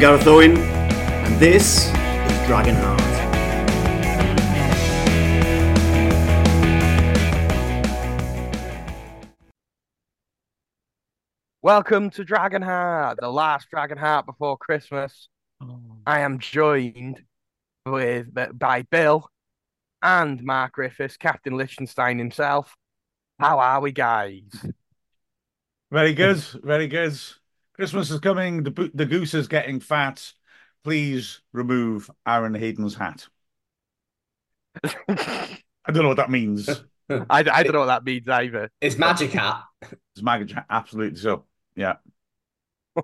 I'm Gareth Owen, and this is Dragon Heart. Welcome to Dragonheart, the last Dragonheart before Christmas. Oh. I am joined with by Bill and Mark Griffiths, Captain Liechtenstein himself. How are we, guys? Very good, very good. Christmas is coming. The, the goose is getting fat. Please remove Aaron Hayden's hat. I don't know what that means. I, I don't know what that means either. It's magic hat. It's magic, hat, absolutely so. Yeah.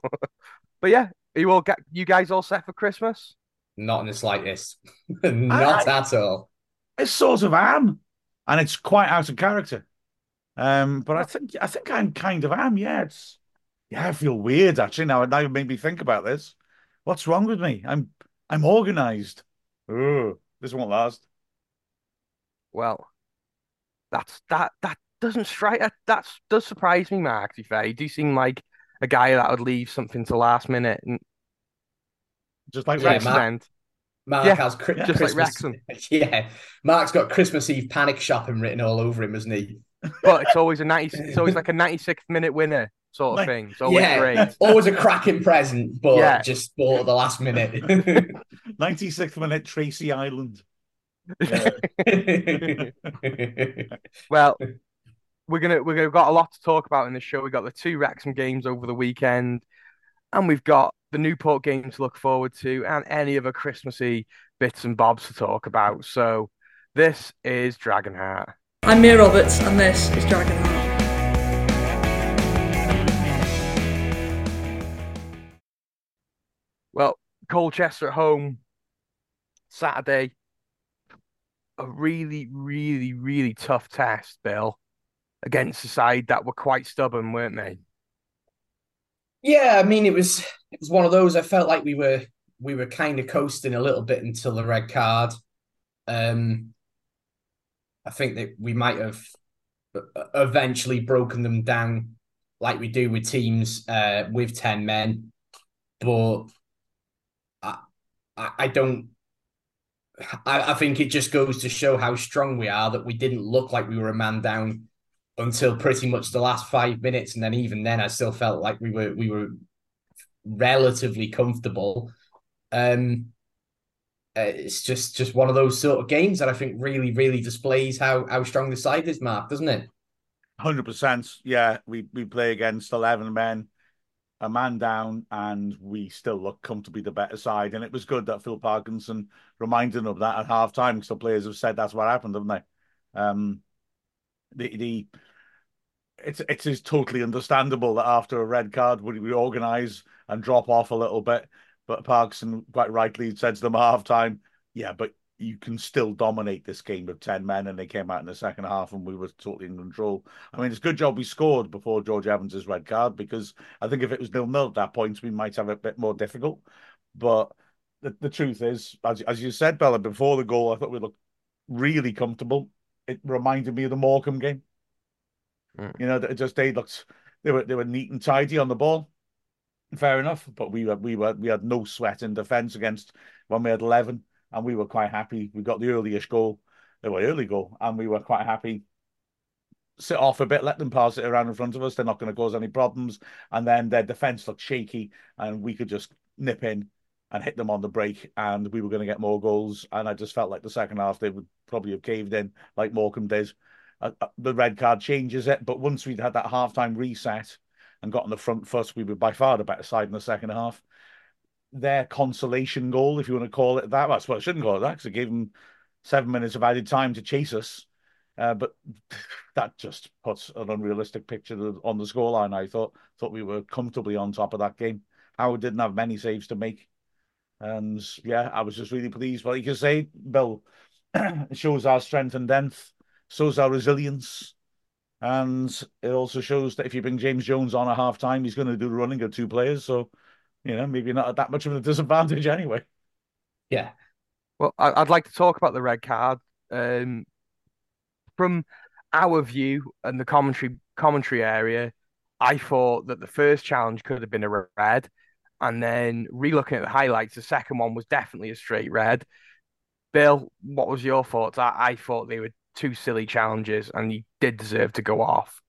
But yeah, are you all get you guys all set for Christmas? Not in the slightest. Not I- at all. It's sort of am, and it's quite out of character. Um, but I think I think I'm kind of am. Yeah, it's yeah. I feel weird actually now. Now you made me think about this. What's wrong with me? I'm I'm organized. Oh, this won't last. Well, that's that that doesn't strike that that does surprise me, Mark. To be fair, you do seem like a guy that would leave something to last minute and Just like Yeah, Rex. Mark- extend. Mark Yeah, has cri- just like Christmas. yeah, Mark's got Christmas Eve panic shopping written all over him, hasn't he? But it's always a ninety. It's always like a ninety-sixth minute winner sort of Like- thing. It's always yeah, great. always a cracking present, but Yeah. just bought at the last minute. 96th minute Tracy Island. Well, we're gonna we're gonna got a lot to talk about in this show. We got the two Wrexham games over the weekend, and we've got the Newport game to look forward to, and any other Christmassy bits and bobs to talk about. So, this is Dragonheart. I'm Mia Roberts, and this is Dragonheart. Colchester at home, Saturday. A really, really, really tough test, Bill, against a side that were quite stubborn, weren't they? yeah, I mean, it was it was one of those. I felt like we were we were kind of coasting a little bit until the red card. Um, I think that we might have eventually broken them down like we do with teams uh, with 10 men. But I, I don't. I, I think it just goes to show how strong we are that we didn't look like we were a man down until pretty much the last five minutes, and then even then, I still felt like we were we were relatively comfortable. Um, uh, it's just just one of those sort of games that I think really really displays how how strong the side is, Mark, doesn't it? Hundred percent. Yeah, we we play against eleven men, a man down, and we still look comfortably the better side. And it was good that Phil Parkinson reminded them of that at half time because the players have said that's what happened, haven't they? Um, the the it's it is totally understandable that after a red card we organise and drop off a little bit. But Parkinson quite rightly said to them at half time, yeah, but you can still dominate this game with 10 men. And they came out in the second half and we were totally in control. I mean, it's a good job we scored before George Evans' red card because I think if it was nil nil at that point, we might have it a bit more difficult. But the, the truth is, as, as you said, Bella, before the goal, I thought we looked really comfortable. It reminded me of the Morecambe game. Mm. You know, it just they looked they were they were neat and tidy on the ball. Fair enough, but we were we were we had no sweat in defence against when we had eleven, and we were quite happy. We got the earliest goal, the well, early goal, and we were quite happy. Sit off a bit, let them pass it around in front of us. They're not going to cause any problems, and then their defence looked shaky, and we could just nip in and hit them on the break, and we were going to get more goals. And I just felt like the second half they would probably have caved in like Morecambe did. Uh, uh, the red card changes it, but once we'd had that halftime reset and got on the front foot, we were by far the better side in the second half. Their consolation goal, if you want to call it that, that's well, I shouldn't call it that because it gave them seven minutes of added time to chase us. Uh, but that just puts an unrealistic picture on the scoreline. I thought thought we were comfortably on top of that game. Howard didn't have many saves to make, and yeah, I was just really pleased. Well, you can say, Bill, shows our strength and depth, shows our resilience, and it also shows that if you bring James Jones on at half time, he's going to do the running of two players. So, you know, maybe not at that much of a disadvantage anyway. Yeah. Well, I- I'd like to talk about the red card. Um, from our view and the commentary commentary area, I thought that the first challenge could have been a red, And then re-looking at the highlights, the second one was definitely a straight red. Bill, what was your thoughts? I, I thought they were two silly challenges, and he did deserve to go off.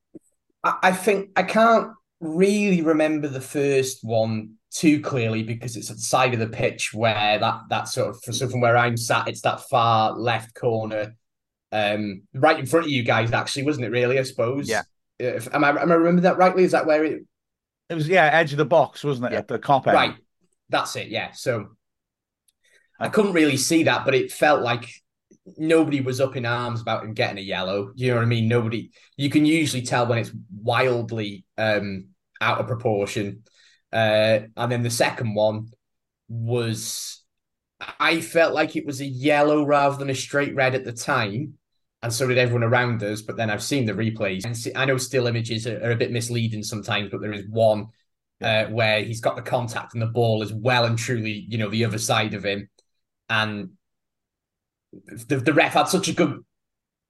I, I think I can't really remember the first one too clearly because it's at the side of the pitch where that that sort of so from where I'm sat, it's that far left corner, um, right in front of you guys. Actually, wasn't it? Really, I suppose. Yeah. If, am I am I remember that rightly? Is that where it? It was yeah, edge of the box, wasn't it? Yeah. At the Kop end. Right. That's it. Yeah. So I couldn't really see that, but it felt like nobody was up in arms about him getting a yellow. You know what I mean? Nobody. You can usually tell when it's wildly um, out of proportion. Uh, and then the second one was, I felt like it was a yellow rather than a straight red at the time. And so did everyone around us. But then I've seen the replays. And see, I know still images are, are, a bit misleading sometimes, but there is one uh, where he's got the contact and the ball is well and truly, you know, the other side of him. And the, the ref had such a good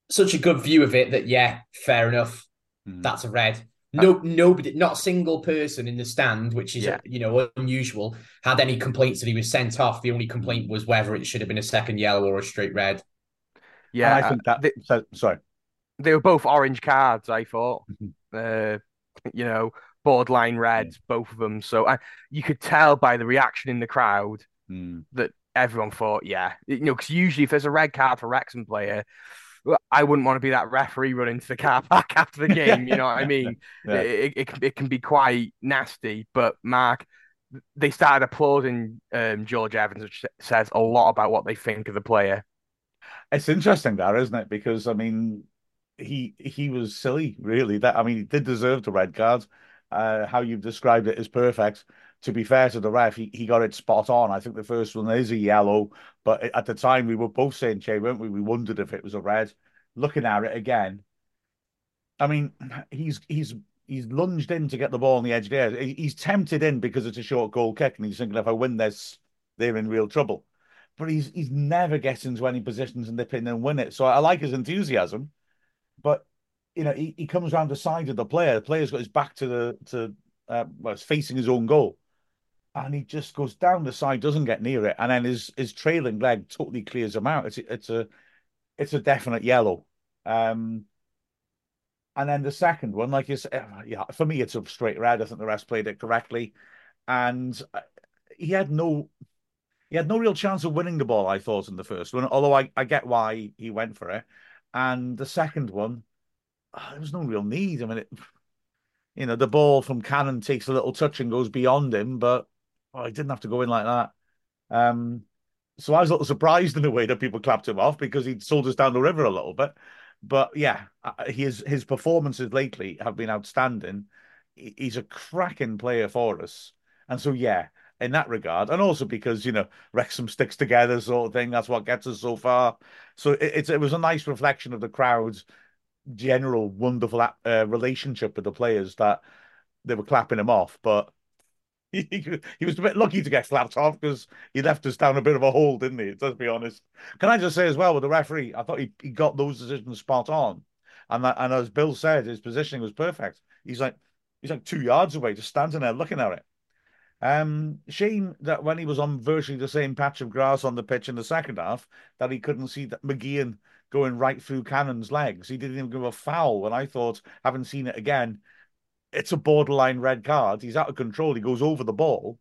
such a good view of it that yeah, fair enough. Mm. That's a red. No, nobody, not a single person in the stand, which is yeah. you know unusual, had any complaints that he was sent off. The only complaint was whether it should have been a second yellow or a straight red. Yeah, and I think that. They, so, sorry, they were both orange cards. I thought, mm-hmm. uh, you know, borderline reds, yeah. both of them. So I, you could tell by the reaction in the crowd mm. that everyone thought, yeah, you know, because usually if there's a red card for Wrexham player, I wouldn't want to be that referee running to the car park after the game. You know what I mean? yeah. it, it, it, can be quite nasty. But Mark, they started applauding um, George Evans, which says a lot about what they think of the player. It's interesting, that isn't it? Because I mean, he he was silly, really. That I mean, he did deserve the red card. Uh, how you've described it is perfect to be fair to the ref, he, he got it spot on. I think the first one is a yellow, but at the time we were both saying, Chay, weren't we? We wondered if it was a red. Looking at it again, I mean, he's he's he's lunged in to get the ball on the edge there. He's tempted in because it's a short goal kick, and he's thinking if I win this, they're in real trouble. But he's he's never getting into any positions and nip in and win it. So I like his enthusiasm, but you know he, he comes around the side of the player. The player's got his back to the to uh, well, it's facing his own goal and he just goes down the side, doesn't get near it, and then his his trailing leg totally clears him out. It's it's a it's a definite yellow. Um, and then the second one, like you said, yeah, for me it's a straight red. I think the rest played it correctly, and uh, he had no he had no real chance of winning the ball. I thought in the first one, although I I get why he went for it, and the second one, oh, there was no real need. I mean, it, you know, the ball from Cannon takes a little touch and goes beyond him, but oh, he didn't have to go in like that. Um, so I was a little surprised in the way that people clapped him off because he'd sold us down the river a little bit. But yeah, uh, his his performances lately have been outstanding. He's a cracking player for us, and so yeah, in that regard, and also because you know Wrexham sticks together, sort of thing. That's what gets us so far. So it, it was a nice reflection of the crowd's general wonderful uh, relationship with the players that they were clapping him off, but he, was a bit lucky to get slapped off because he left us down a bit of a hole, didn't he? Let's be honest. Can I just say as well with the referee, I thought he, he got those decisions spot on, and that, and as Bill said, his positioning was perfect. He's like he's like two yards away, just standing there looking at it. Um, shame that when he was on virtually the same patch of grass on the pitch in the second half, that he couldn't see that McGeehan going right through Cannon's legs. He didn't even give a foul. When I thought, having seen it again, it's a borderline red card. He's out of control. He goes over the ball,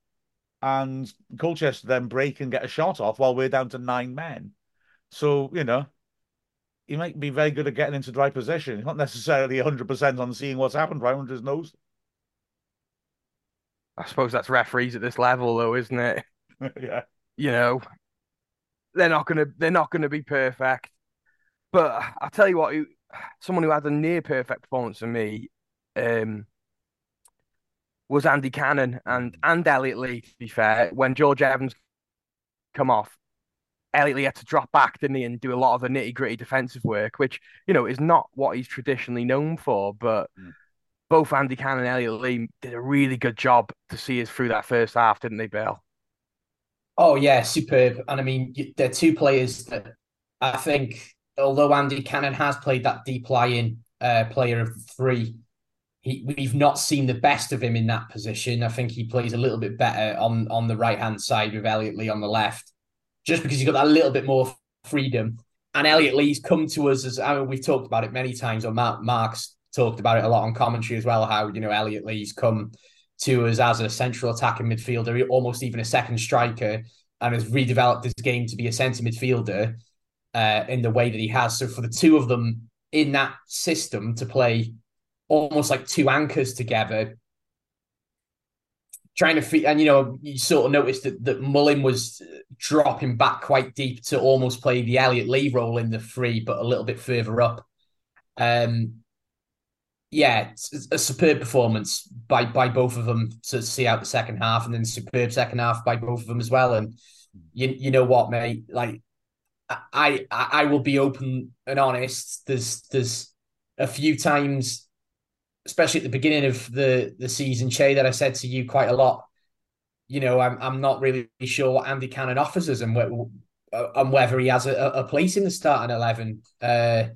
and Colchester then break and get a shot off while we're down to nine men. So you know, he might be very good at getting into the right position. He's not necessarily hundred percent on seeing what's happened right under his nose. I suppose that's referees at this level, though, isn't it? yeah. You know, they're not gonna they're not gonna be perfect. But I'll tell you what, someone who had a near perfect performance for me, um, was Andy Cannon and and Elliot Lee. To be fair, when George Evans come off, Elliot Lee had to drop back, didn't he, and do a lot of the nitty gritty defensive work, which you know is not what he's traditionally known for. But mm. both Andy Cannon and Elliot Lee did a really good job to see us through that first half, didn't they, Bill? Oh yeah, superb. And I mean, they're two players that I think, although Andy Cannon has played that deep lying uh, player of three he we've not seen the best of him in that position. I think he plays a little bit better on on the right hand side with Elliot Lee on the left, just because he's got that little bit more freedom. And Elliot Lee's come to us as I mean, we've talked about it many times, or Mark Mark's talked about it a lot on commentary as well. How you know Elliot Lee's come to us as a central attacking midfielder, almost even a second striker, and has redeveloped his game to be a centre midfielder uh, in the way that he has. So for the two of them in that system to play almost like two anchors together, trying to fit. And you know, you sort of noticed that that Mullin was dropping back quite deep to almost play the Elliot Lee role in the free, but a little bit further up. Um, yeah, a superb performance by by both of them to see out the second half, and then superb second half by both of them as well. And you you know what, mate, like. I, I I will be open and honest. There's there's a few times especially at the beginning of the the season, Chay, that I said to you quite a lot. You know, I'm I'm not really sure what Andy Cannon offers us and and whether he has a, a place in the starting eleven. Uh,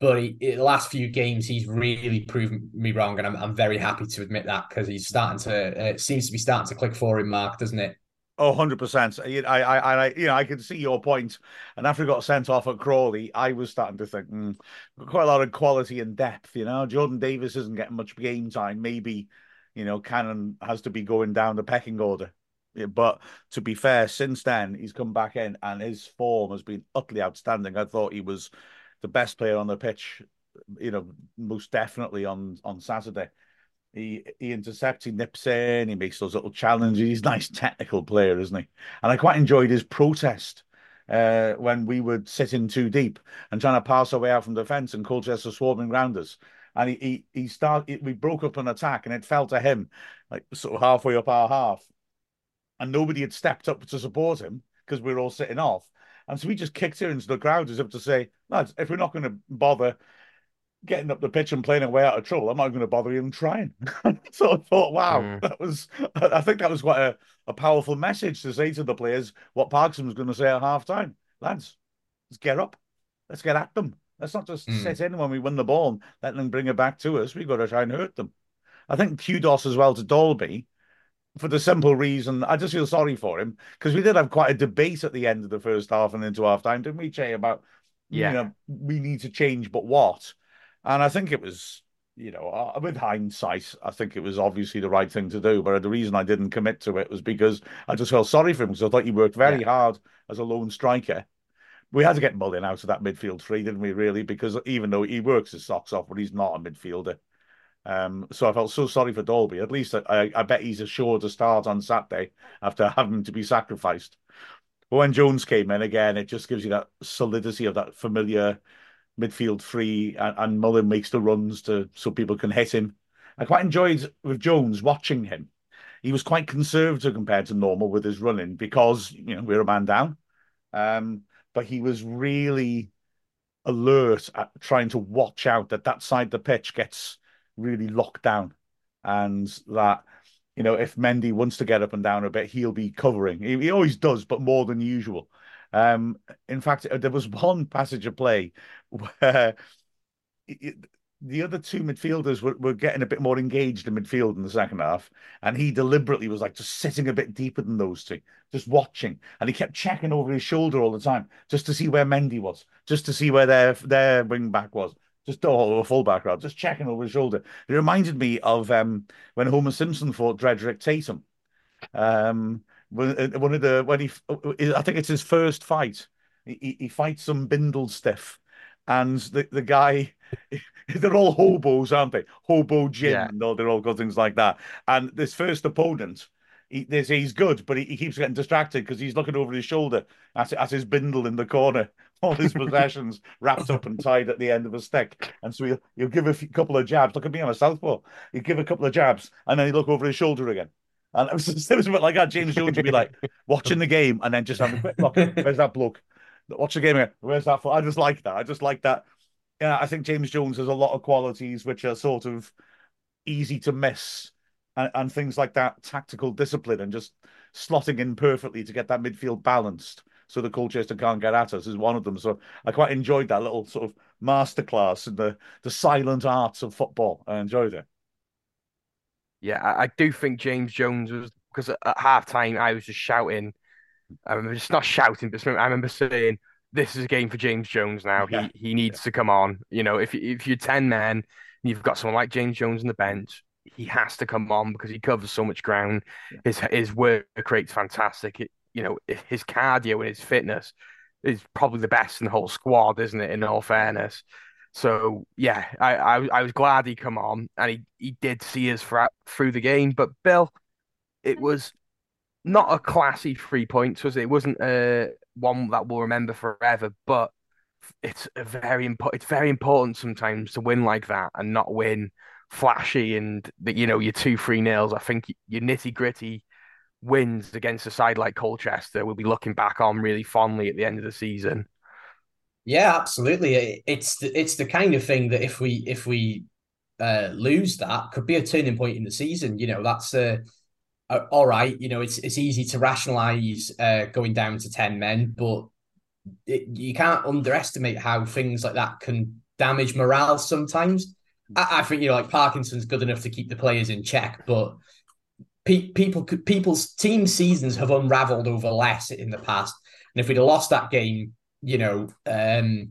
but he, the last few games, he's really proven me wrong, and I'm I'm very happy to admit that because he's starting to uh, seems to be starting to click for him, Mark, doesn't it? Oh, 100%. I, I, I, you know, I can see your point. And after he got sent off at Crawley, I was starting to think, mm, quite a lot of quality and depth, you know. Jordan Davies isn't getting much game time. Maybe, you know, Cannon has to be going down the pecking order. But to be fair, since then, he's come back in and his form has been utterly outstanding. I thought he was the best player on the pitch, you know, most definitely on, on Saturday. He he intercepts, he nips in, he makes those little challenges. He's a nice technical player, isn't he? And I quite enjoyed his protest uh, when we would sit in too deep and trying to pass our way out from the fence and Colchester swarming round us. And he he, he started. We broke up an attack, and it fell to him like sort of halfway up our half, and nobody had stepped up to support him because we were all sitting off. And so we just kicked her into the crowd as if to say, lads, if we're not going to bother getting up the pitch and playing away out of trouble, I'm not going to bother even trying. so I thought, wow, mm. that was, I think that was quite a, a powerful message to say to the players what Parkinson was going to say at half time. Lads, let's get up. Let's get at them. Let's not just mm. sit in when we win the ball and let them bring it back to us. We've got to try and hurt them. I think kudos as well to Dalby for the simple reason I just feel sorry for him because we did have quite a debate at the end of the first half and into half time, didn't we, Chay, about, yeah. you know, we need to change, but what? And I think it was, you know, uh, with hindsight, I think it was obviously the right thing to do. But the reason I didn't commit to it was because I just felt sorry for him because I thought he worked very yeah. hard as a lone striker. We had to get Mullin out of that midfield three, didn't we, really? Because even though he works his socks off, but he's not a midfielder. Um, so I felt so sorry for Dalby. At least I, I bet he's assured to start on Saturday after having to be sacrificed. But when Jones came in again, it just gives you that solidity of that familiar midfield free, and, and Mullin makes the runs to so people can hit him. I quite enjoyed with Jones watching him. He was quite conservative compared to normal with his running because you know we're a man down, um, but he was really alert at trying to watch out that that side the pitch gets really locked down, and that you know if Mendy wants to get up and down a bit, he'll be covering. He, he always does, but more than usual. Um, in fact, there was one passage of play where the other two midfielders were, were getting a bit more engaged in midfield in the second half, and he deliberately was like just sitting a bit deeper than those two, just watching, and he kept checking over his shoulder all the time just to see where Mendy was, just to see where their their wing back was. Just oh, a full back row, just checking over his shoulder. It reminded me of um, when Homer Simpson fought Drederick Tatum. Um, uh, Uh, one of the when he, uh, uh, I think it's his first fight. He, he fights some Bindle stiff, and the the guy, they're all hobos, aren't they? Hobo Jim, yeah. no, they're all got things like that. And this first opponent, he, they say he's good, but he, he keeps getting distracted because he's looking over his shoulder at, at his bindle in the corner, all his possessions wrapped up and tied at the end of a stick. And so he'll, he'll give a few, couple of jabs. Look at me, I'm a southpaw. He'll give a couple of jabs, and then he look over his shoulder again. And it was, just, it was a bit like that. James Jones would be like watching the game and then just having a quick look. Where's that bloke? Watch the game again. Where's that? For? I just like that. I just like that. Yeah, I think James Jones has a lot of qualities which are sort of easy to miss and, and things like that tactical discipline and just slotting in perfectly to get that midfield balanced so the Colchester can't get at us is one of them. So I quite enjoyed that little sort of masterclass in the, the silent arts of football. I enjoyed it. Yeah, I, I do think James Jones was because at, at half time I was just shouting. I remember just not shouting, but I remember saying, "This is a game for James Jones now. Yeah. He he needs to come on. You know, if if you're ten men and you've got someone like James Jones on the bench, he has to come on because he covers so much ground. His his work rate's fantastic. It, you know, his cardio and his fitness is probably the best in the whole squad, isn't it? In all fairness. So yeah, I, I, I was glad he come on and he, he did see us throughout, through the game. But Bill, it mm-hmm. was not a classy three points, was it? It wasn't a one that we'll remember forever, but it's a very important. It's very important sometimes to win like that and not win flashy and that you know your two three nils. I think your nitty gritty wins against a side like Colchester we'll be looking back on really fondly at the end of the season. Yeah, absolutely. It's the, it's the kind of thing that if we if we uh, lose that could be a turning point in the season. You know, that's uh, all right. You know, it's it's easy to rationalize uh, going down to ten men, but it, you can't underestimate how things like that can damage morale sometimes. I, I, think you know, like Parkinson's good enough to keep the players in check, but pe- people people's team seasons have unravelled over less in the past, and if we'd have lost that game you know, um,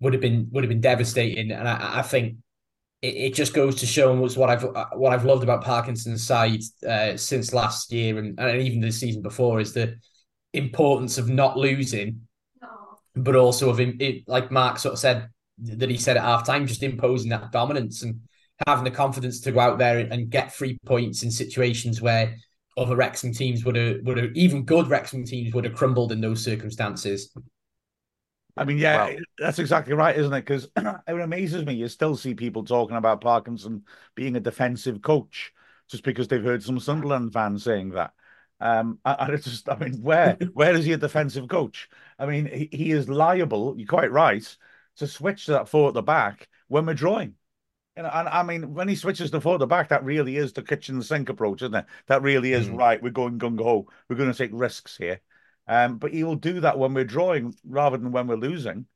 would have been would have been devastating. And I, I think it, it, just goes to show us what I've what I've loved about Parkinson's side uh, since last year and, and even the season before is the importance of not losing, but also of it, like Mark sort of said that he said at halftime, just imposing that dominance and having the confidence to go out there and get three points in situations where other Wrexham teams would have would have even good Wrexham teams would have crumbled in those circumstances. I mean, yeah, that's exactly right, isn't it? Because it amazes me. You still see people talking about Parkinson being a defensive coach just because they've heard some Sunderland fans saying that. Um, and it's just, I mean, where where is he a defensive coach? I mean, he, he is liable. You're quite right to switch to that four at the back when we're drawing. And, and I mean, when he switches to four at the back, that really is the kitchen sink approach, isn't it? That really is mm. right. We're going gung ho. We're going to take risks here. Um, but he will do that when we're drawing rather than when we're losing,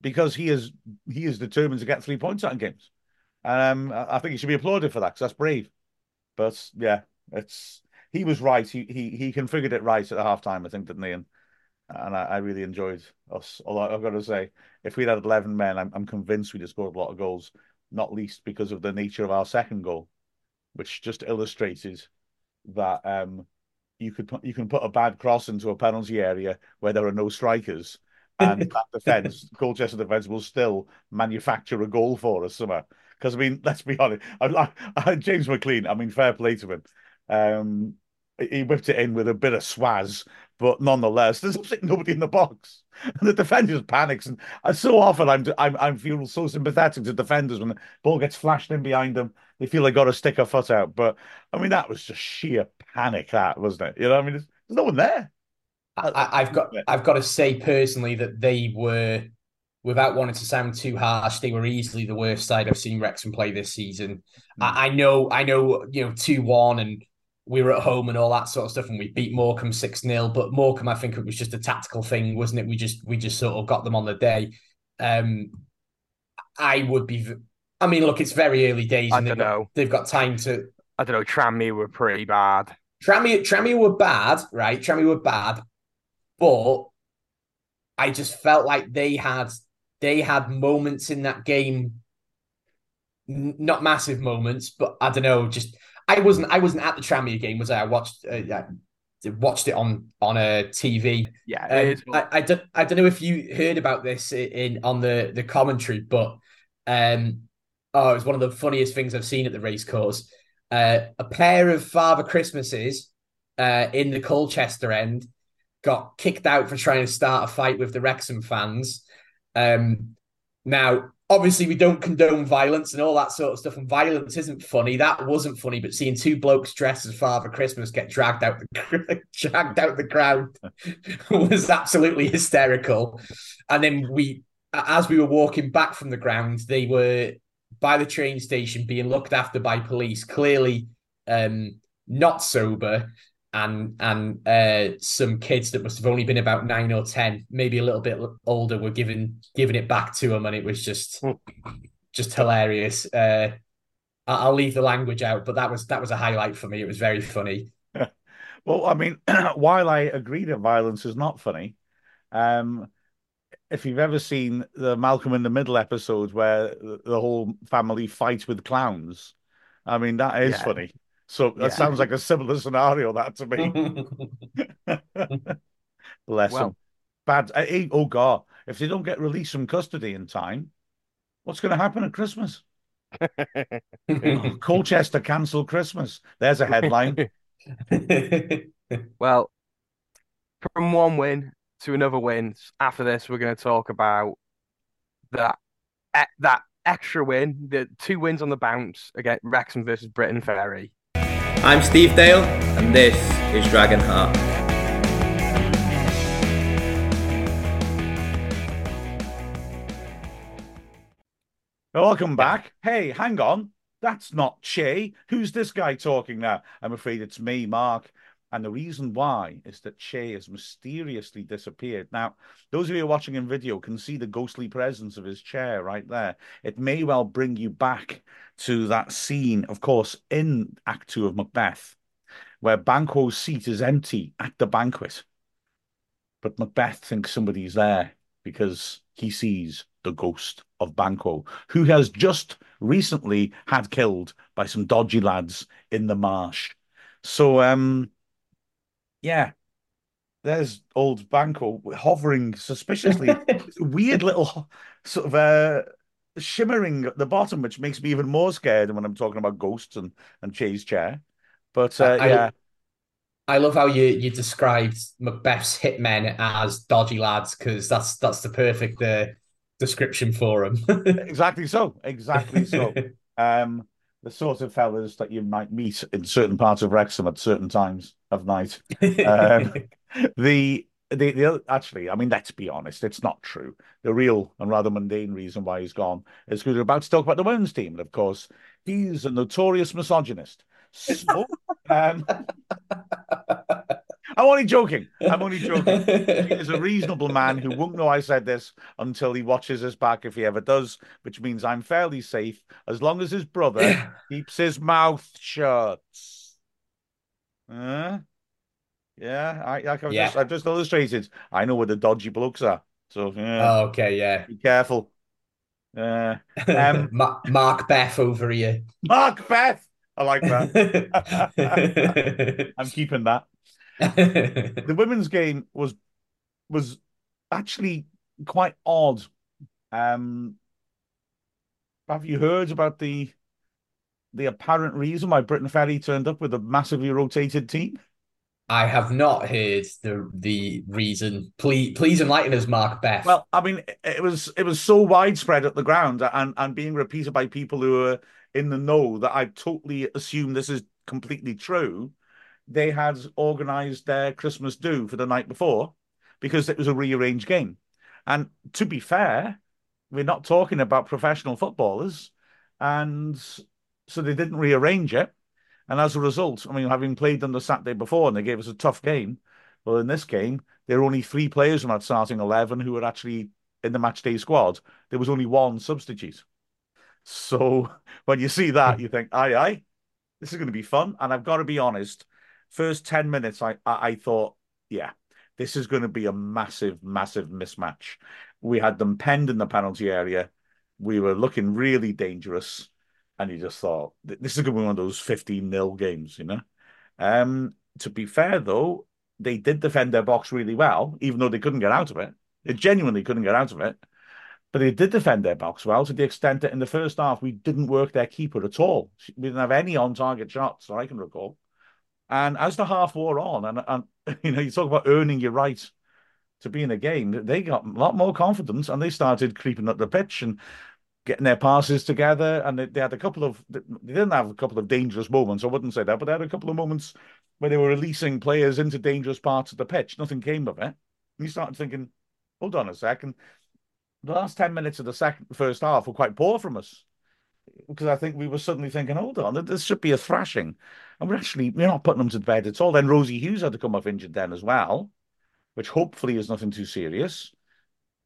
because he is he is determined to get three points out in games. Um, I think he should be applauded for that because that's brave. But yeah, it's he was right. He he he configured it right at the halftime, I think, didn't he? And and I, I, really enjoyed us. Although I've got to say, if we'd had eleven men, I'm, I'm convinced we'd have scored a lot of goals. Not least because of the nature of our second goal, which just illustrated that um, you could put, you can put a bad cross into a penalty area where there are no strikers, and that defense, Colchester defense, will still manufacture a goal for us somehow. Because I mean, let's be honest, I, I, James McClean. I mean, fair play to him. Um, he whipped it in with a bit of swaz, but nonetheless, there's absolutely nobody in the box, and the defender panics. And so often, I'm I'm I'm feel so sympathetic to defenders when the ball gets flashed in behind them. They feel they got to stick a foot out. But I mean, that was just sheer panic, that wasn't it? You know, I mean, there's, there's no one there. I, have got I've got to say personally that they were, without wanting to sound too harsh, they were easily the worst side I've seen Wrexham play this season. Mm. I, I know I know you know two one and we were at home and all that sort of stuff, and we beat Morecambe six 0 But Morecambe, I think it was just a tactical thing, wasn't it? We just we just sort of got them on the day. Um, I would be. I mean, look, it's very early days, I and they've got, they've got time to. I don't know. Tranmere were pretty bad. Tranmere, Tranmere were bad, right? Tranmere were bad, but I just felt like they had they had moments in that game, not massive moments, but I don't know, just I wasn't I wasn't at the Tranmere game, was I? I watched uh, I watched it on on a TV. Yeah, um, I, I don't I don't know if you heard about this in on the the commentary, but um, oh, it was one of the funniest things I've seen at the racecourse. Uh, a pair of Father Christmases uh, in the Colchester end got kicked out for trying to start a fight with the Wrexham fans. Um, now, obviously we don't condone violence and all that sort of stuff and violence isn't funny that wasn't funny but seeing two blokes dressed as father christmas get dragged out the dragged out the crowd was absolutely hysterical and then we as we were walking back from the ground they were by the train station being looked after by police clearly um, not sober and and uh, some kids that must have only been about nine or ten, maybe a little bit older, were giving giving it back to him, and it was just just hilarious. Uh, I'll leave the language out, but that was that was a highlight for me. It was very funny. well, I mean, while I agree that violence is not funny, um, if you've ever seen the Malcolm in the Middle episode where the whole family fight with clowns, I mean that is yeah. funny. So that yeah. sounds like a similar scenario that to me. Bless well, them. Bad. Eh, oh God! If they don't get released from custody in time, what's going to happen at Christmas? oh, Colchester cancel Christmas. There's a headline. well, from one win to another win. After this, we're going to talk about that that extra win, the two wins on the bounce against Wrexham versus Briton Ferry. I'm Steve Dale, and this is Dragon Heart. Welcome back. Hey, hang on. That's not Chay. Who's this guy talking now? I'm afraid it's me, Mark. And the reason why is that Chay has mysteriously disappeared. Now, those of you watching in video can see the ghostly presence of his chair right there. It may well bring you back to that scene, of course, in Act Two of Macbeth, where Banquo's seat is empty at the banquet. But Macbeth thinks somebody's there because he sees the ghost of Banquo, who has just recently had killed by some dodgy lads in the marsh. So, um, yeah, there's old Banquo hovering suspiciously, weird little sort of uh, shimmering at the bottom, which makes me even more scared when I'm talking about ghosts and and Chay's chair. But uh, I, yeah. I love how you you described Macbeth's hitmen as dodgy lads because that's that's the perfect uh, description for them. exactly so. Exactly so. Um, the sort of fellas that you might meet in certain parts of Wrexham at certain times of night. Um, the the, the actually, I mean, let's be honest, it's not true. The real and rather mundane reason why he's gone is because we're about to talk about the women's team, and of course, he's a notorious misogynist. So, um, I'm only joking. I'm only joking. he is a reasonable man who won't know I said this until he watches this back, if he ever does, which means I'm fairly safe as long as his brother keeps his mouth shut. Uh, yeah, I, like I've, yeah. Just, I've just illustrated. I know where the dodgy blokes are. So, yeah. Oh, okay, yeah. Be careful. Uh, um, Mark Beth over here. Mark Beth. I like that. I'm keeping that. The women's game was was actually quite odd. Um, have you heard about the the apparent reason why Briton Ferry turned up with a massively rotated team? I have not heard the the reason. Please, please enlighten us, Mark Beth. Well, I mean, it was it was so widespread at the ground and and being repeated by people who are in the know that I totally assume this is completely true they had organised their Christmas do for the night before because it was a rearranged game. And to be fair, we're not talking about professional footballers. And so they didn't rearrange it. And as a result, I mean, having played them the Saturday before and they gave us a tough game, well, in this game, there were only three players from that starting 11 who were actually in the match day squad. There was only one substitute. So when you see that, you think, aye, aye, this is going to be fun. And I've got to be honest, first 10 minutes, I, I, I thought, yeah, this is going to be a massive, massive mismatch. We had them penned in the penalty area. We were looking really dangerous. And you just thought, this is going to be one of those 15 nil games, you know? Um, to be fair, though, they did defend their box really well, even though they couldn't get out of it. They genuinely couldn't get out of it. But they did defend their box well to the extent that in the first half, we didn't work their keeper at all. We didn't have any on target shots, that I can recall. And as the half wore on, and, and you know, you talk about earning your right to be in a game, they got a lot more confidence and they started creeping up the pitch and getting their passes together. And they, they had a couple of, they didn't have a couple of dangerous moments, I wouldn't say that, but they had a couple of moments where they were releasing players into dangerous parts of the pitch. Nothing came of it. And you started thinking, hold on a second. The last 10 minutes of the second first half were quite poor from us because I think we were suddenly thinking, hold on, this should be a thrashing. And we're actually, we're not putting them to bed at all. Then Rosie Hughes had to come off injured then as well, which hopefully is nothing too serious.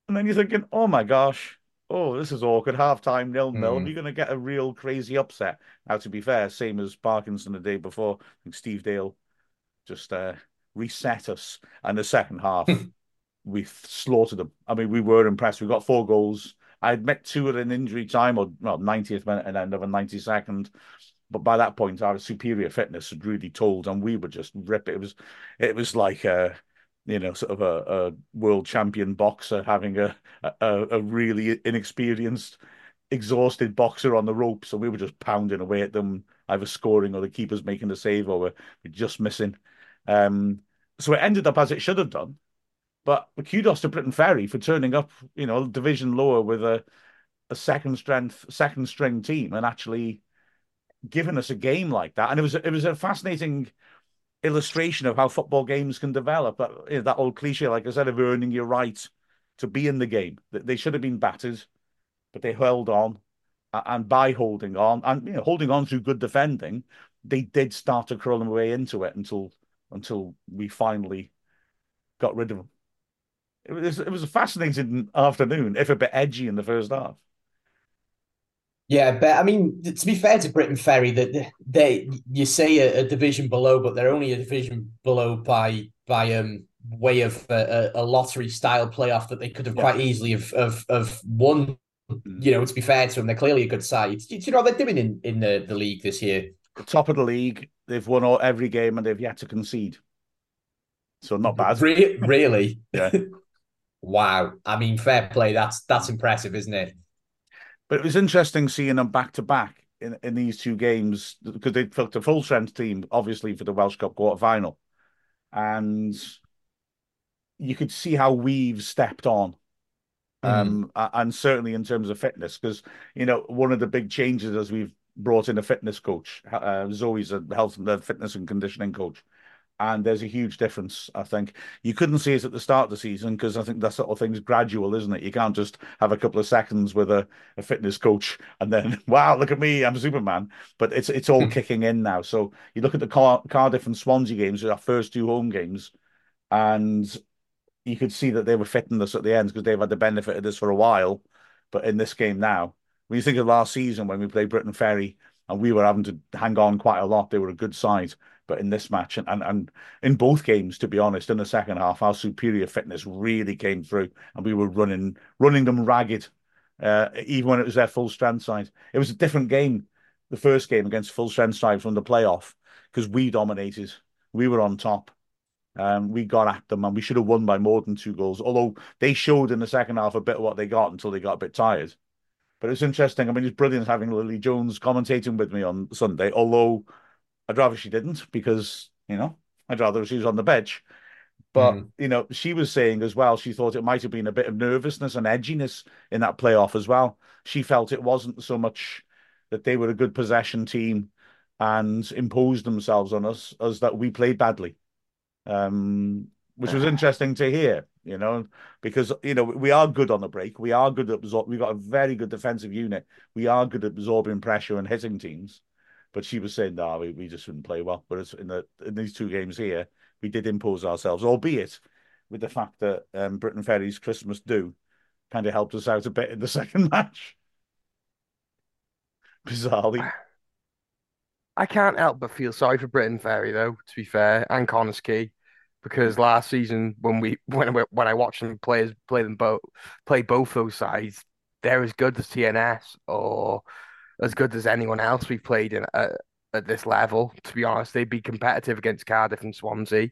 And then you're thinking, oh my gosh, oh, this is awkward. Half time, nil nil. Mm. You're going to get a real crazy upset. Now, to be fair, same as Parkinson the day before. I think Steve Dale just uh, reset us. And the second half, we slaughtered them. I mean, we were impressed. We got four goals. I admit two at an injury time, or well, 90th minute and end of a 92nd. But by that point, our superior fitness had really told, and we were just rip. It was, it was like a, you know, sort of a, a world champion boxer having a, a a really inexperienced, exhausted boxer on the ropes. So we were just pounding away at them, either scoring or the keepers making the save, or we're, we're just missing. Um, so it ended up as it should have done. But kudos to Briton Ferry for turning up, you know, division lower with a a second strength, second string team, and actually giving us a game like that. And it was it was a fascinating illustration of how football games can develop. That you know, that old cliche, like I said, of earning your right to be in the game. They should have been battered, but they held on, and by holding on and you know holding on through good defending, they did start to crawl their way into it until until we finally got rid of them. It was it was a fascinating afternoon, if a bit edgy in the first half. Yeah, but I mean, to be fair to Briton Ferry, that they you say a, a, division below, but they're only a division below by by um way of a, a lottery style playoff that they could have yeah. quite easily have, have have won. Mm. You know, to be fair to them, they're clearly a good side. Do you know what they're doing in in the, the league this year? Top of the league, they've won all, every game and they've yet to concede. So not bad. Re- really? yeah. Wow. I mean, fair play. That's that's impressive, isn't it? But it was interesting seeing them back to back in, in these two games because they felt a full strength team, obviously, for the Welsh Cup quarter final. And you could see how we've stepped on. Mm. Um, and certainly in terms of fitness, because you know one of the big changes as we've brought in a fitness coach. Uh, Zoe's a health and fitness and conditioning coach, and there's a huge difference. I think you couldn't see it at the start of the season because I think that sort of thing's gradual, isn't it? You can't just have a couple of seconds with a, a fitness coach and then wow, look at me, I'm Superman. But it's it's all hmm. kicking in now. So you look at the Car- Cardiff and Swansea games, our first two home games, and you could see that they were fitting us at the end because they've had the benefit of this for a while. But in this game now, when you think of last season when we played Briton Ferry and we were having to hang on quite a lot, they were a good side. But in this match and, and, and in both games, to be honest, in the second half, our superior fitness really came through, and we were running running them ragged, uh, even when it was their full strength side. It was a different game, the first game against full strength side from the playoff, because we dominated, we were on top. Um, we got at them and we should have won by more than two goals. Although they showed in the second half a bit of what they got until they got a bit tired. But it's interesting. I mean, it's brilliant having Lily Jones commentating with me on Sunday. Although I'd rather she didn't because, you know, I'd rather she was on the bench. But, mm. you know, she was saying as well, she thought it might have been a bit of nervousness and edginess in that playoff as well. She felt it wasn't so much that they were a good possession team and imposed themselves on us as that we played badly. Um, which was interesting to hear, you know, because you know we are good on the break. We are good at absorb. We've got a very good defensive unit. We are good at absorbing pressure and hitting teams. But she was saying, "No, we, we just didn't play well." But in the in these two games here, we did impose ourselves, albeit with the fact that um, Briton Ferry's Christmas do kind of helped us out a bit in the second match. Bizarrely. I can't help but feel sorry for Briton Ferry, though. To be fair, and Connah's Quay, because last season when we when when I watched them play play them both play both those sides, they're as good as TNS or as good as anyone else we've played in at, at this level. To be honest, they'd be competitive against Cardiff and Swansea.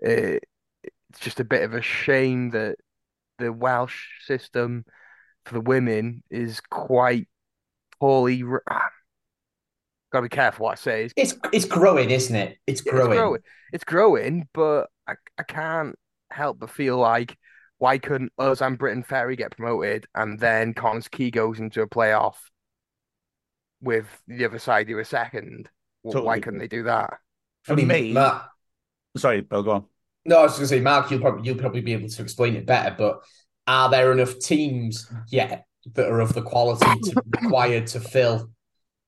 It, it's just a bit of a shame that the Welsh system for the women is quite poorly. Ah, Got to be careful what I say. It's, it's it's growing, isn't it? It's growing. It's growing. It's growing, but I, I can't help but feel like why couldn't us and Briton Ferry get promoted and then Connah's Quay goes into a playoff with the other side you a second. Totally. Why couldn't they do that? For I mean, me, Matt, sorry, Bill, go on. No, I was going to say, Mark, you'll probably you'll probably be able to explain it better. But are there enough teams yet that are of the quality to, required to fill?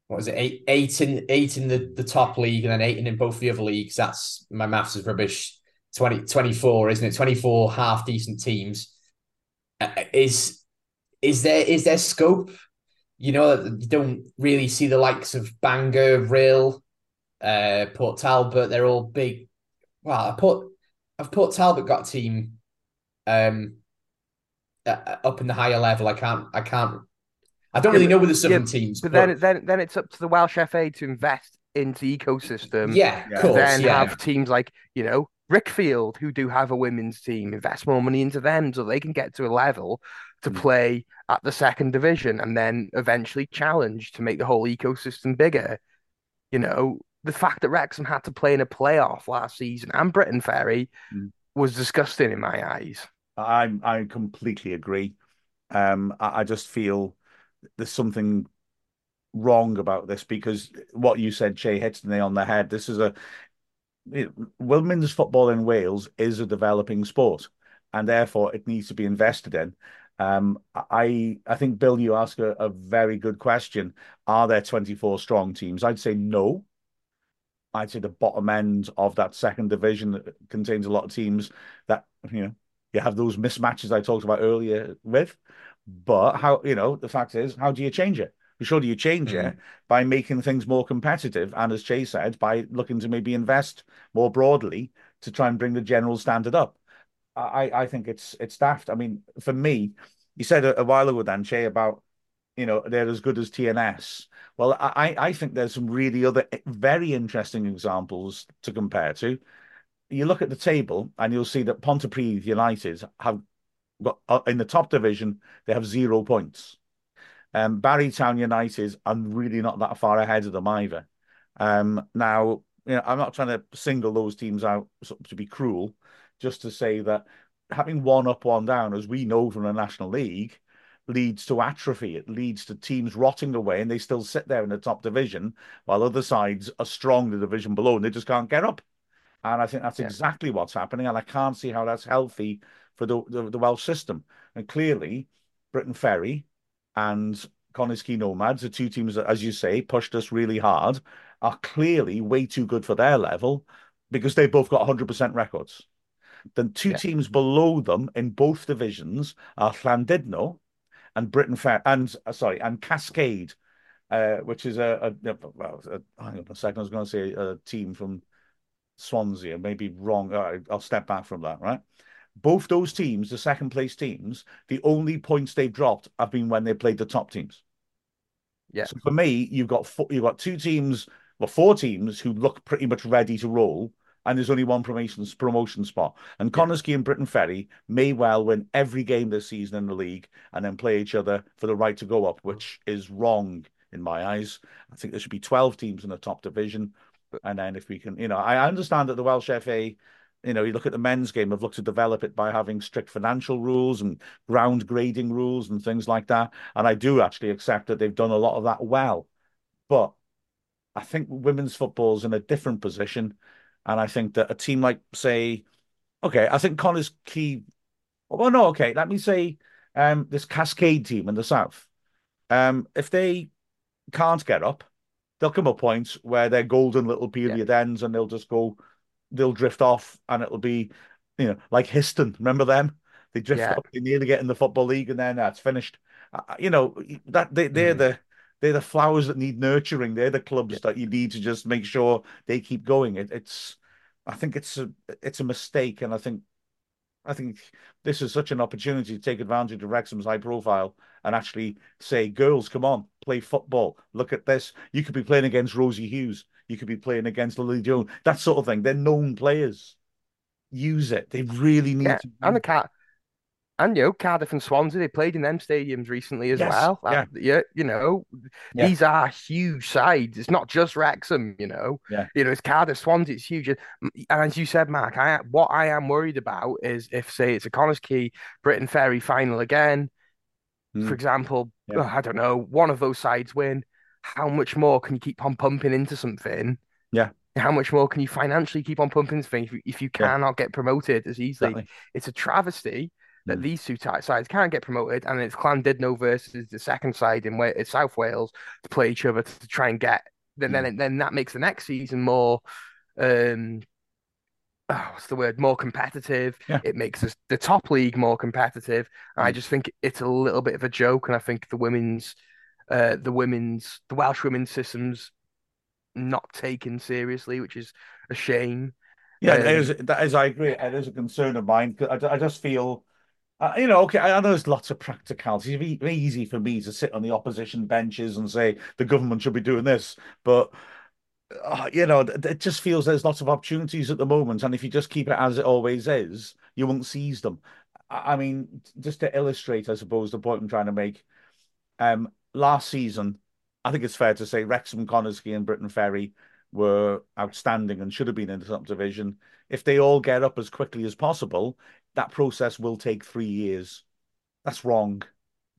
What is it? Eight, eight in eight in the, the top league, and then eight in both the other leagues. That's my maths is rubbish. 20, 24, isn't it? Twenty four half decent teams. Uh, is is there is there scope? You know, that you don't really see the likes of Bangor, Rhyl, uh, Port Talbot. They're all big. Well, I put I've Port Talbot got a team um uh, up in the higher level. I can't I can't I don't yeah, really know with the southern yeah, teams. But, but, then then then it's up to the Welsh FA to invest into the ecosystem. Yeah, of course. Then yeah. have teams like you know Rickfield who do have a women's team invest more money into them so they can get to a level to mm. play at the second division and then eventually challenge to make the whole ecosystem bigger. You know, the fact that Wrexham had to play in a playoff last season and Briton Ferry mm. was disgusting in my eyes. I I completely agree. Um, I, I just feel there's something wrong about this because what you said, Chay, hits the nail on the head. This is a women's football in Wales is a developing sport, and therefore it needs to be invested in. Um, I I think Bill, you ask a, a very good question. Are there 24 strong teams? I'd say no. I'd say the bottom end of that second division contains a lot of teams that you know you have those mismatches I talked about earlier with. But how you know the fact is, how do you change it? Sure, do you change mm-hmm. it by making things more competitive, and as Chay said, by looking to maybe invest more broadly to try and bring the general standard up. I I think it's it's daft. I mean, for me, you said a, a while ago, Dan Chay, about you know they're as good as TNS. Well, I I think there's some really other very interesting examples to compare to. You look at the table and you'll see that Pontypridd United have got uh, in the top division. They have zero points. Um, Barry Town United, I'm really not that far ahead of them either. Um, now, you know, I'm not trying to single those teams out to be cruel, just to say that having one up, one down, as we know from the National League, leads to atrophy. It leads to teams rotting away and they still sit there in the top division while other sides are strong the division below and they just can't get up. And I think that's yeah. exactly what's happening. And I can't see how that's healthy for the, the, the Welsh system. And clearly, Briton Ferry and Quay Nomads, the two teams that, as you say, pushed us really hard, are clearly way too good for their level because they've both got 100% records. Then two yeah. teams below them in both divisions are Llandudno and Briton Ferry, and uh, sorry, and Cascade, uh, which is a, a, well, a, hang on a second, I was going to say a team from Swansea, maybe wrong. Right, I'll step back from that, right? Both those teams, the second place teams, the only points they've dropped have been when they played the top teams. Yeah. So for me, you've got four, you've got two teams, well, four teams who look pretty much ready to roll, and there's only one promotion promotion spot. And yeah. And Briton Ferry may well win every game this season in the league, and then play each other for the right to go up, which is wrong in my eyes. I think there should be twelve teams in the top division, and then if we can, you know, I understand that the Welsh FA you know, you look at the men's game, they've looked to develop it by having strict financial rules and ground grading rules and things like that. And I do actually accept that they've done a lot of that well. But I think women's football is in a different position. And I think that a team like, say, okay, I think Connah's Quay. Well, no, okay, let me say um, this Cascade team in the South. Um, if they can't get up, there'll come a point where their golden little period yeah. ends and they'll just go they'll drift off and it'll be, you know, like Histon. Remember them? They drift yeah. off, they nearly get in the football league, and then that's finished. Uh, you know that they they're mm. the they're the flowers that need nurturing. They're the clubs yeah. that you need to just make sure they keep going. It, it's I think it's a it's a mistake, and I think I think this is such an opportunity to take advantage of Wrexham's high profile and actually say, girls, come on, play football. Look at this. You could be playing against Rosie Hughes. You could be playing against Lily Jones, that sort of thing. They're known players. Use it. They really need yeah, to. And the cat. And you know, Cardiff and Swansea, they played in them stadiums recently as yes, well. Yeah. yeah, you know, yeah. these are huge sides. It's not just Wrexham, you know. Yeah. You know, it's Cardiff, Swansea, it's huge. And as you said, Mark, I what I am worried about is if, say, it's a Connah's Quay, Briton Ferry final again, mm. for hmm. example, yeah. I don't know, one of those sides win how much more can you keep on pumping into something? Yeah. How much more can you financially keep on pumping into things if you, if you cannot yeah. get promoted as easily? Exactly. It's a travesty that mm. these two sides can't get promoted, and it's Llandudno versus the second side in South Wales to play each other to, to try and get. Then, mm. then, then that makes the next season more um, oh, what's the word? More competitive. Yeah. It makes us the top league more competitive. And I Mm. just think it's a little bit of a joke. And I think the women's, uh, the women's, the Welsh women's systems not taken seriously, which is a shame. Yeah, Um, that is, that is, I agree. It is a concern of mine. I, I just feel, uh, you know, okay, I know there's lots of practicalities. It'd be easy for me to sit on the opposition benches and say the government should be doing this, but uh, you know, it just feels there's lots of opportunities at the moment, and if you just keep it as it always is, you won't seize them. I, I mean, just to illustrate, I suppose the point I'm trying to make. Um, last season, I think it's fair to say Wrexham, Connah's Quay, and Briton Ferry were outstanding and should have been in the top division. If they all get up as quickly as possible, that process will take three years. That's wrong.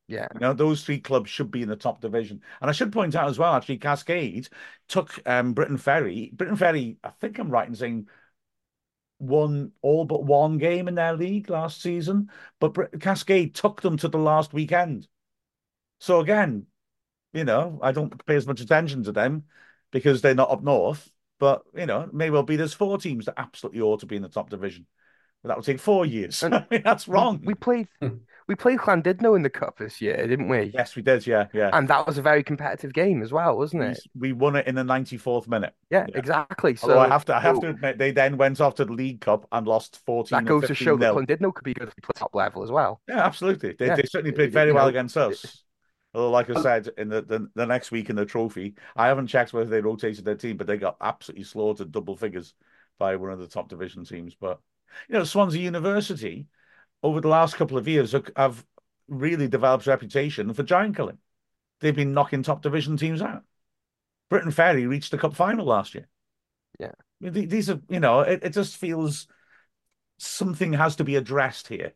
Yeah. You know, those three clubs should be in the top division. And I should point out as well, actually, Cascade took um, Briton Ferry. Briton Ferry, I think I'm right in saying, won all but one game in their league last season, but Cascade took them to the last weekend. So again, you know, I don't pay as much attention to them because they're not up north. But you know, it may well be there's four teams that absolutely ought to be in the top division. But that would take four years. And I mean, that's wrong. We played Hmm. we played Llandudno in the cup this year, didn't we? Yes, we did. Yeah, yeah. And that was a very competitive game as well, wasn't it? we won it in the 94th minute. Yeah, Yeah. exactly. So Although I have to, I have to admit, they then went off to the League Cup and lost 14 that goes to show that 15 Llandudno could be good at the top level as well. Yeah, absolutely. They, Yeah. they certainly played very well know, against us. Although, like I um, said, in the, the, the next week in the trophy, I haven't checked whether they rotated their team, but they got absolutely slaughtered double figures by one of the top division teams. But, you know, Swansea University, over the last couple of years, have- really developed a reputation for giant killing. They've been knocking top division teams out. Briton Ferry reached the cup final last year. Yeah. I mean, These are, you know, it, it just feels something has to be addressed here.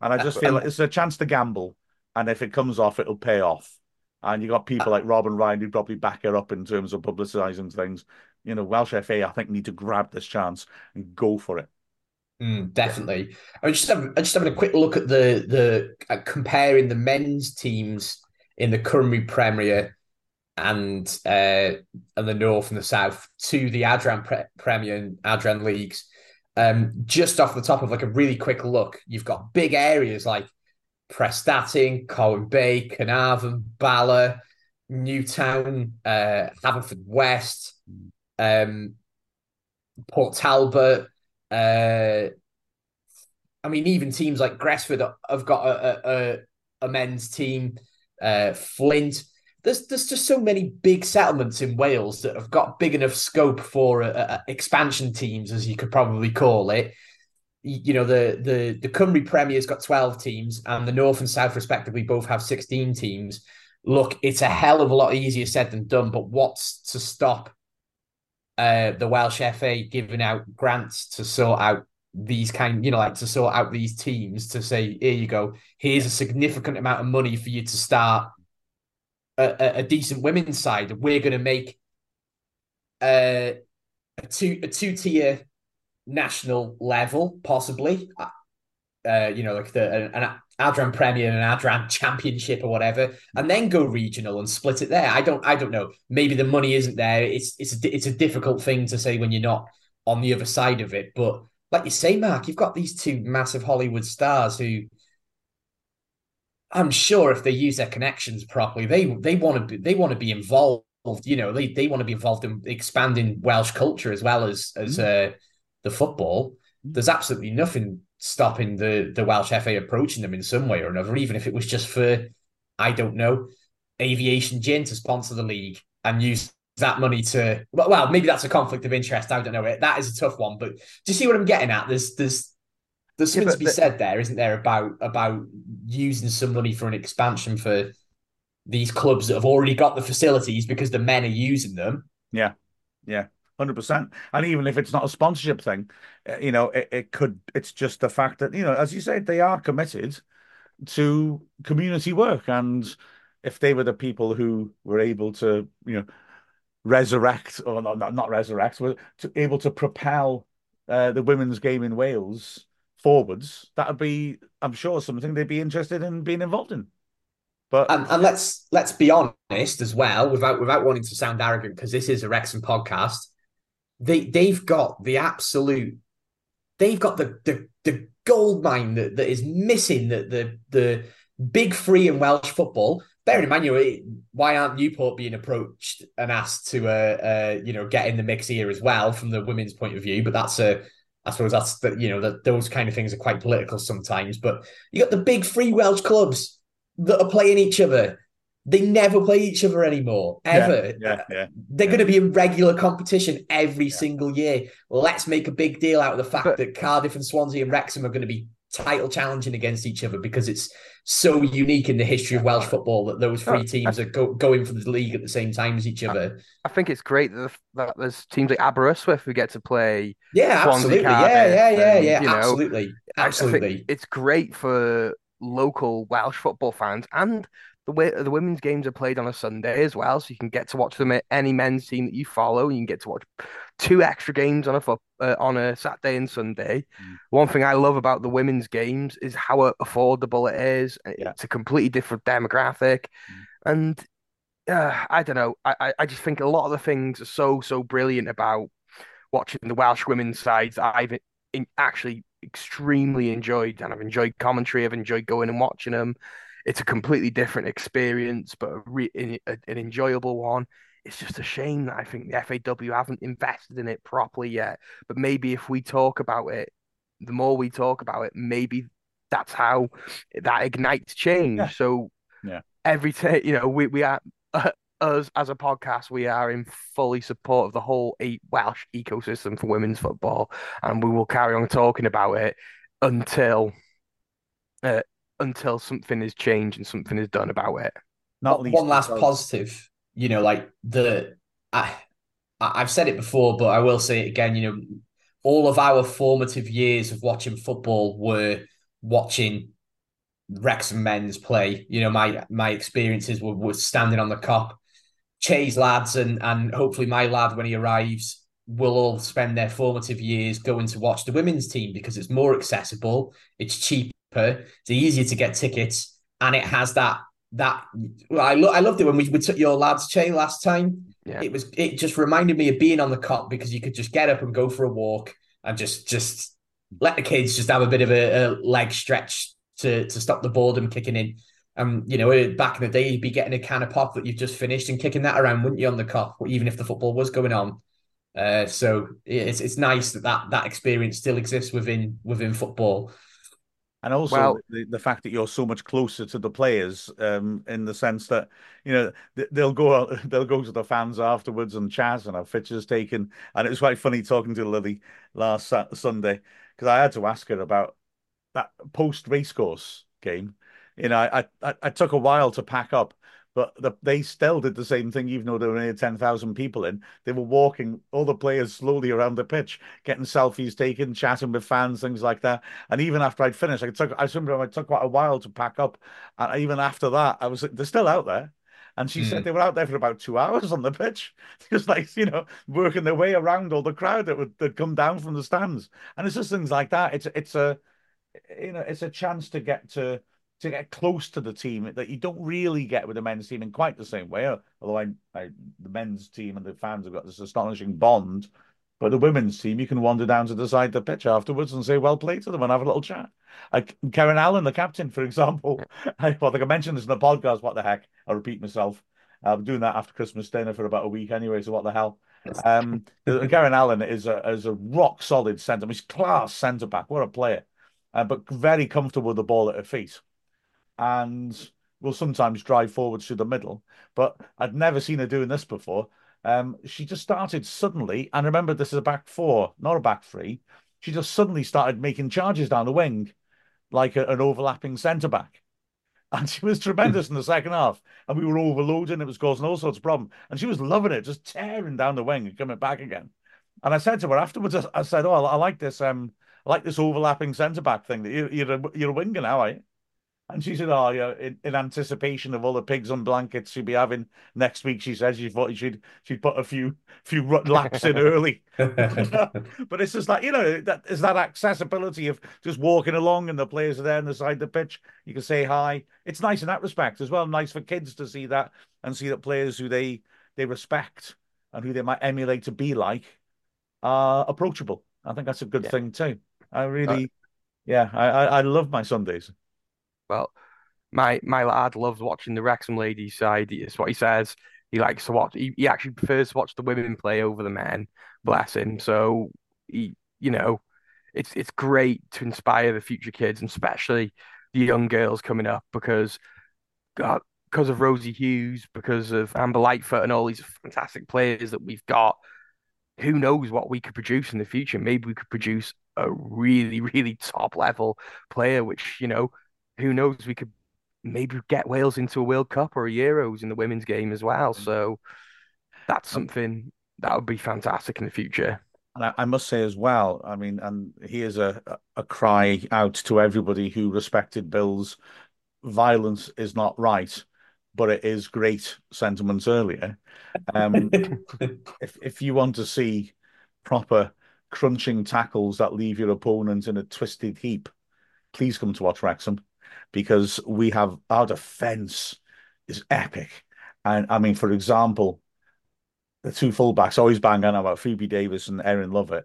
And I uh, just feel like it's a chance to gamble. And if it comes off, it'll pay off. And you got people like Rob and Ryan who probably back her up in terms of publicising things. You know, Welsh FA, I think, need to grab this chance and go for it. Mm, definitely. I was just having, I just having a quick look at the the at comparing the men's teams in the Cymru Premier and uh and the North and the South to the Adran Pre- Premier and Adran leagues. Um, just off the top of like a really quick look, you've got big areas like Prestatyn, Colwyn Bay, Caernarfon, Bala, Newtown, uh, Haverfordwest, um, Port Talbot. Uh, I mean, even teams like Gresford have got a, a, a men's team. Uh, Flint. There's there's just so many big settlements in Wales that have got big enough scope for uh, uh, expansion teams, as you could probably call it. You know, the the the Cymru Premier's got 12 teams, and the North and South, respectively, both have 16 teams. Look, it's a hell of a lot easier said than done, but what's to stop uh, the Welsh FA giving out grants to sort out these kind, you know, like to sort out these teams to say, here you go, here's a significant amount of money for you to start a, a, a decent women's side. We're going to make uh, a two a two tier national level, possibly. Uh, you know, like the an, an Adran Premier and an Adran Championship or whatever, and then go regional and split it there. I don't, I don't know. Maybe the money isn't there. It's it's a, it's a difficult thing to say when you're not on the other side of it. But like you say, Mark, you've got these two massive Hollywood stars who. I'm sure if they use their connections properly, they they want to be they want to be involved. You know, they, they want to be involved in expanding Welsh culture as well as as uh, the football. Mm. There's absolutely nothing stopping the the Welsh FA approaching them in some way or another, even if it was just for I don't know aviation gin to sponsor the league and use that money to well, well maybe that's a conflict of interest. I don't know. That is a tough one, but do you see what I'm getting at? There's there's there's Yeah, something but to be the- said there, isn't there, about about using some money for an expansion for these clubs that have already got the facilities because the men are using them. Yeah, yeah, hundred percent. And even if it's not a sponsorship thing, uh, you know, it, it could. It's just the fact that you know, as you said, they are committed to community work, and if they were the people who were able to, you know, resurrect or not not, not resurrect, were to, able to propel uh, the women's game in Wales forwards, that would be, I'm sure, something they'd be interested in being involved in. But And, and let's let's be honest as well, without without wanting to sound arrogant, because this is a Wrexham podcast. They they've got the absolute they've got the the, the gold mine that, that is missing the, the the big three in Welsh football. Bearing in mind, you why aren't Newport being approached and asked to, uh, uh, you know, get in the mix here as well from the women's point of view? But that's a, I suppose that's the, you know, that those kind of things are quite political sometimes. But you got the big three Welsh clubs that are playing each other. They never play each other anymore, ever. Yeah, yeah, yeah. They're Yeah. going to be in regular competition every Yeah. single year. Let's make a big deal out of the fact But- that Cardiff and Swansea and Wrexham are going to be title challenging against each other because it's so unique in the history of Welsh football that those three Oh, teams are go- going for the league at the same time as each other. I think it's great that, that there's teams like Aberystwyth who get to play. Yeah, Swansea, absolutely. Yeah, Cardiff, yeah, yeah, and, yeah. you know, absolutely. I- I Absolutely. it's great for local Welsh football fans, and the way the women's games are played on a Sunday as well, so you can get to watch them at any men's team that you follow. You can get to watch two extra games on a foot, uh, on a Saturday and Sunday. Mm. One thing I love about the women's games is how affordable it is. Yeah. It's a completely different demographic, Mm. and uh, I don't know. I, I I just think a lot of the things are so so brilliant about watching the Welsh women's sides I've in, actually extremely enjoyed, and I've enjoyed commentary. I've enjoyed going and watching them. It's a completely different experience, but a re, an, an enjoyable one. It's just a shame that I think the FAW haven't invested in it properly yet. But maybe if we talk about it, the more we talk about it, maybe that's how that ignites change. Yeah. So Yeah. every time, you know, we we are us as a podcast, we are in fully support of the whole Welsh ecosystem for women's football, and we will carry on talking about it until uh, until something is changed and something is done about it. Not one, least one last positive, you know, like the I, I- I've said it before, but I will say it again. You know, all of our formative years of watching football were watching Wrexham men's play. You know, my my experiences were, were standing on the Kop. Chay's lads and and hopefully my lad when he arrives will all spend their formative years going to watch the women's team because it's more accessible, it's cheaper, it's easier to get tickets, and it has that that well, I lo- I loved it when we, we took your lads Chay last time. Yeah. It was it just reminded me of being on the Kop because you could just get up and go for a walk and just just let the kids just have a bit of a, a leg stretch to to stop the boredom kicking in. Um, you know, back in the day, you'd be getting a can of pop that you've just finished and kicking that around, wouldn't you, on the Kop, even if the football was going on. Uh, so it's it's nice that, that that experience still exists within within football. And also Well- the, the fact that you're so much closer to the players, um, in the sense that you know they'll go they'll go to the fans afterwards and chat and have pictures taken. And it was quite funny talking to Lily last Sunday because I had to ask her about that post racecourse game. You know, I, I I took a while to pack up, but the, they still did the same thing, even though there were only ten thousand people in. They were walking all the players slowly around the pitch, getting selfies taken, chatting with fans, things like that. And even after I'd finished, I took I remember it took quite a while to pack up, and even after that, I was they're still out there. And she said Mm. they were out there for about two hours on the pitch, just like you know, working their way around all the crowd that would that come down from the stands. And it's just things like that. It's it's a you know, it's a chance to get to to get close to the team that you don't really get with the men's team in quite the same way. Although I, I the men's team and the fans have got this astonishing bond, but the women's team you can wander down to the side of the pitch afterwards and say well played to them and have a little chat. Like Karen Allen, the captain, for example. I, well, I think I mentioned this in the podcast. What the heck? I'll repeat myself. I'm doing that after Christmas dinner for about a week anyway. So what the hell? Um, Karen Allen is a is a rock solid centre. He's class centre back. What a player! Uh, but very comfortable with the ball at her feet, and will sometimes drive forwards through the middle. But I'd never seen her doing this before. Um, she just started suddenly, and remember, this is a back four, not a back three. She just suddenly started making charges down the wing, like a, an overlapping centre back. And she was tremendous in the second half. And we were overloading. It was causing all sorts of problems. And she was loving it, just tearing down the wing and coming back again. And I said to her afterwards, I, I said, "Oh, I like this. Um, I like this overlapping centre back thing. That you, you're a, you're a winger now, are you?" And she said, "Oh, yeah." In, in anticipation of all the pigs on blankets she'd be having next week, she says she thought she'd she'd put a few few laps in early. but it's just like you know that is that accessibility of just walking along and the players are there on the side of the pitch. You can say hi. It's nice in that respect as well. Nice for kids to see that and see that players who they they respect and who they might emulate to be like are approachable. I think that's a good Yeah. thing too. I uh, really, yeah, I, I, I love my Sundays. Well, my my lad loves watching the Wrexham ladies side. It's what he says. He likes to watch. He, he actually prefers to watch the women play over the men. Bless him. So he, you know, it's it's great to inspire the future kids, and especially the young girls coming up, because uh, God, because of Rosie Hughes, because of Amber Lightfoot, and all these fantastic players that we've got. Who knows what we could produce in the future? Maybe we could produce a really, really top level player, which you know, who knows? We could maybe get Wales into a World Cup or a Euros in the women's game as well. So that's something that would be fantastic in the future. And I, I, must say as well, I mean, and here's a, a cry out to everybody who respected Bill's violence is not right, but it is great sentiments earlier. Um, if if you want to see proper crunching tackles that leave your opponent in a twisted heap, please come to watch Wrexham because we have our defense is epic. And I mean, for example, the two fullbacks always bang on about Phoebe Davis and Erin Lovett.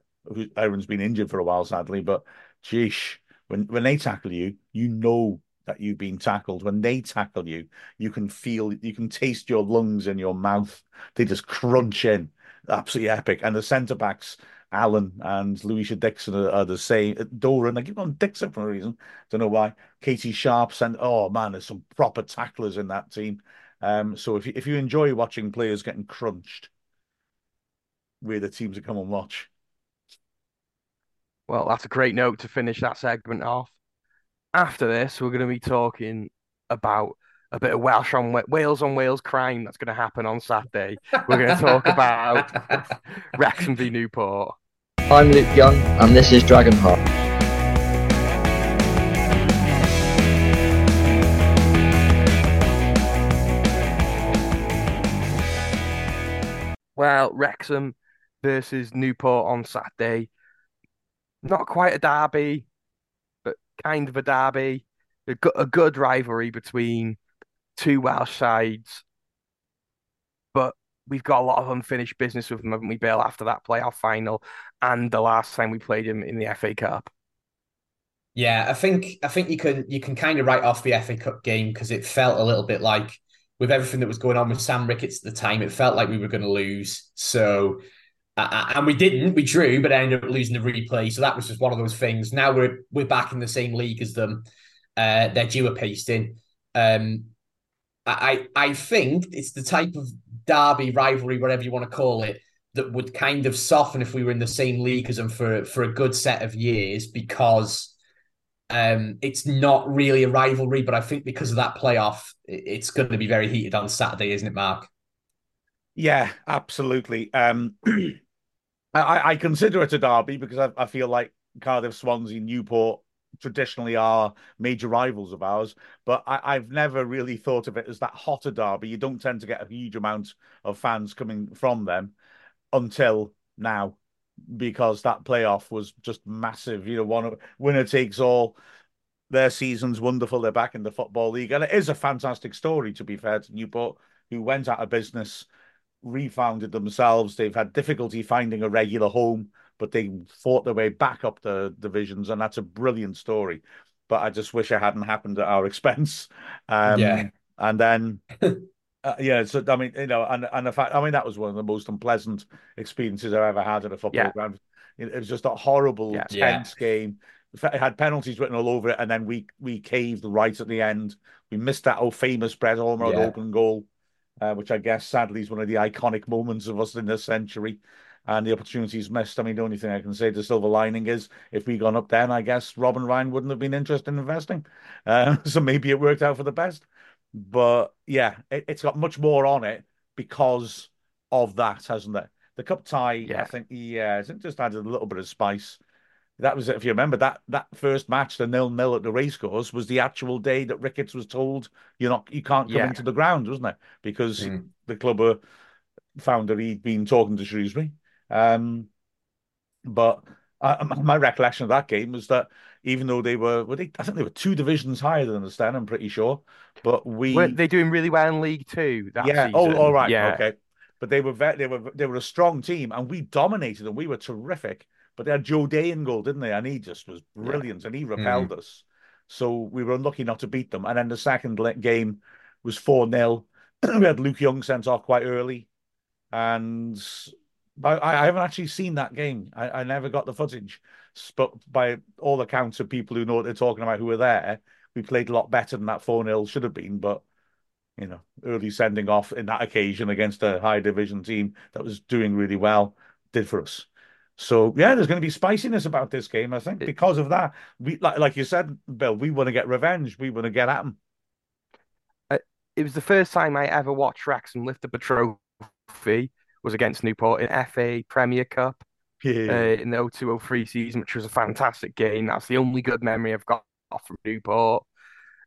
Erin's been injured for a while, sadly, but geesh, when when they tackle you, you know that you've been tackled. When they tackle you, you can feel, you can taste your lungs in your mouth. They just crunch in. Absolutely epic. And the centre backs, Allen and Louisa Dixon are, are, the same. Doran, I keep on Dixon for a reason. Don't know why. Katie Sharp and oh man, there's some proper tacklers in that team. Um, so if you, if you enjoy watching players getting crunched, we're the teams to come and watch. Well, that's a great note to finish that segment off. After this, we're going to be talking about a bit of Welsh on Wales on Wales crime that's going to happen on Saturday. We're going to talk about Wrexham v Newport. I'm Luke Young, and this is Dragonheart. Well, Wrexham versus Newport on Saturday. Not quite a derby, but kind of a derby. A good, a good rivalry between two Welsh sides, but we've got a lot of unfinished business with them, haven't we, Bill, after that playoff final and the last time we played him in the FA Cup. Yeah, I think I think you can you can kind of write off the FA Cup game because it felt a little bit like with everything that was going on with Sam Ricketts at the time, it felt like we were going to lose. So, uh, and we didn't. We drew, but I ended up losing the replay. So that was just one of those things. Now we're we're back in the same league as them. Uh, they're due a pasting. Um, I I think it's the type of derby rivalry, whatever you want to call it, that would kind of soften if we were in the same league as them for for a good set of years because um, it's not really a rivalry, but I think because of that playoff, it's going to be very heated on Saturday, isn't it, Mark? Yeah, absolutely. Um, I, I consider it a derby because I, I feel like Cardiff, Swansea, Newport traditionally are major rivals of ours, but I, have never really thought of it as that hotter derby. You don't tend to get a huge amount of fans coming from them until now, because that playoff was just massive. You know, one winner takes all. Their season's wonderful. They're back in the football league, and it is a fantastic story. To be fair to Newport, who went out of business, refounded themselves. They've had difficulty finding a regular home but they fought their way back up the divisions, and that's a brilliant story. But I just wish it hadn't happened at our expense. Um, yeah, and then. Uh, yeah, so I mean, you know, and and the fact, I mean, that was one of the most unpleasant experiences I've ever had at a football yeah. ground. It, was just a horrible, yeah. tense yeah. game. It had penalties written all over it, and then we we caved right at the end. We missed that old famous Brett Ormerod yeah. open goal, uh, which I guess sadly is one of the iconic moments of us in this century and the opportunities missed. I mean, the only thing I can say, the silver lining is if we'd gone up then, I guess Rob and Ryan wouldn't have been interested in investing. Uh, so maybe it worked out for the best. But yeah, it, has got much more on it because of that, hasn't it? The cup tie, yeah. I think, yeah, I think just added a little bit of spice. That was it. If you remember that that first match, the nil nil at the racecourse, was the actual day that Ricketts was told you're not, you can't come yeah. into the ground, wasn't it? Because mm. the club were, found that he'd been talking to Shrewsbury um, but I, my recollection of that game was that even though they were, were they, I think they were two divisions higher than us then. I'm pretty sure. But we were they doing really well in League Two? yeah. Oh, season? Oh, all right. Yeah. Okay. But they were very, they were they were a strong team, and we dominated them. We were terrific. but they had Joe Day in goal, didn't they? And he just was brilliant, yeah. and he repelled mm. us. So we were unlucky not to beat them. And then the second game was four 0 We had Luke Young sent off quite early, and I, I haven't actually seen that game. I, I never got the footage. But by all accounts of people who know what they're talking about, who were there, we played a lot better than that 4 0 should have been. But, you know, early sending off in that occasion against a high division team that was doing really well did for us. So yeah, there's going to be spiciness about this game. I think because of that, we like, like you said, Bill, we want to get revenge. We want to get at them. it was the first time I ever watched Wrexham lift up a trophy. Was against Newport in FA Premier Cup yeah. uh, in the 0203 season, which was a fantastic game. That's the only good memory I've got from Newport.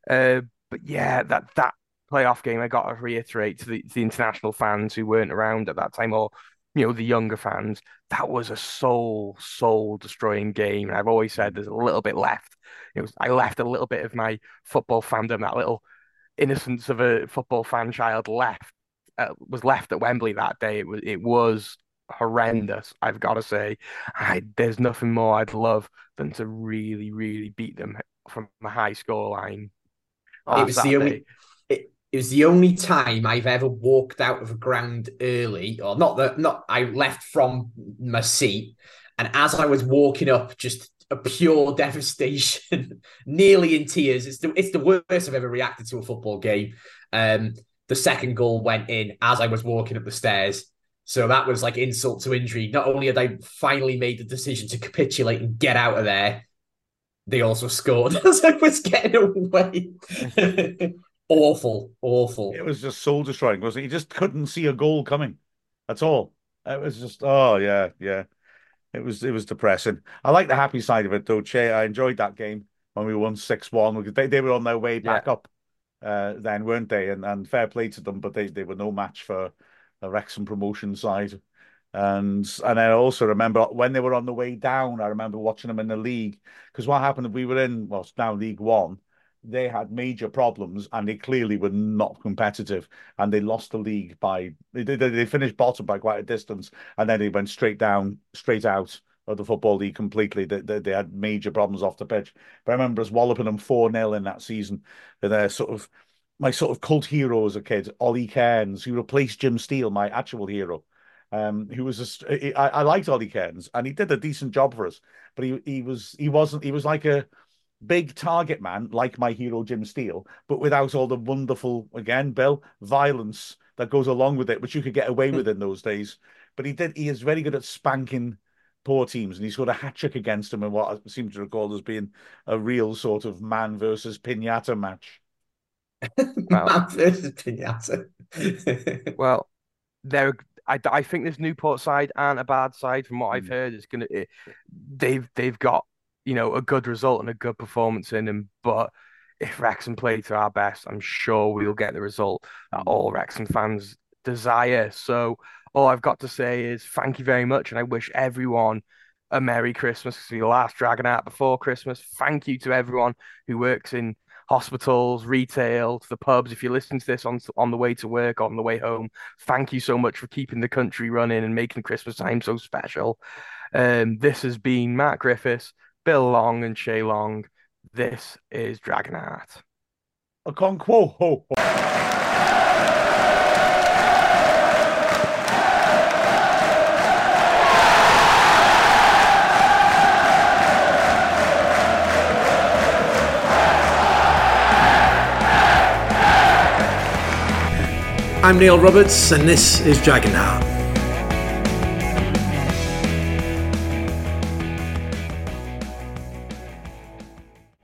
Uh, but yeah, that that playoff game, I got to reiterate to the, the international fans who weren't around at that time, or you know the younger fans, that was a soul soul destroying game. And I've always said there's a little bit left. It was I left a little bit of my football fandom, that little innocence of a football fan child left uh, was left at Wembley that day. It was it was horrendous. I've got to say, I, there's nothing more I'd love than to really, really beat them from a high score line. it was the only. It, it was the only time I've ever walked out of a ground early, or not that not I left from my seat, and as I was walking up, just a pure devastation, nearly in tears. It's the it's the worst I've ever reacted to a football game. Um, the second goal went in as I was walking up the stairs. So that was like insult to injury. Not only had I finally made the decision to capitulate and get out of there, they also scored as I was getting away. awful, awful. It was just soul destroying, wasn't it? You just couldn't see a goal coming. That's all. It was just, oh yeah, yeah. It was it was depressing. I like the happy side of it though, Chay. I enjoyed that game when we won six one because they, they were on their way back yeah. up uh, then, weren't they? And and fair play to them, but they, they were no match for the Wrexham promotion side. And and I also remember when they were on the way down, I remember watching them in the league because what happened we were in well it's now League One, they had major problems and they clearly were not competitive and they lost the league by they, they, they finished bottom by quite a distance and then they went straight down straight out of the football league completely. They, they, they had major problems off the pitch. But I remember us walloping them 4 0 in that season. And They're sort of my sort of cult hero as a kid, Ollie Kearns, who replaced Jim Steel, my actual hero. Um, who was a, I, I liked Ollie Kearns and he did a decent job for us, but he he was he wasn't he was like a big target man like my hero Jim Steel, but without all the wonderful again Bill violence that goes along with it, which you could get away with in those days. But he did he is very good at spanking poor teams, and he scored a hat trick against them in what I seem to recall as being a real sort of man versus pinata match. Well, man versus pinata. well, there. I, I think this Newport side aren't a bad side from what I've hmm. heard. It's gonna. It, they've they've got you know a good result and a good performance in them, but if Wrexham play to our best, I'm sure we'll get the result that all Wrexham fans desire. So all I've got to say is thank you very much, and I wish everyone a Merry Christmas. It's the last Dragon Out before Christmas. Thank you to everyone who works in hospitals, retail, to the pubs. If you listen to this on on the way to work, on the way home, thank you so much for keeping the country running and making Christmas time so special. Um, this has been Mark Griffiths, Bill Long, and Chay Long. This is Dragon Heart. A conquo. I'm Neil Roberts, and this is Dragon Heart.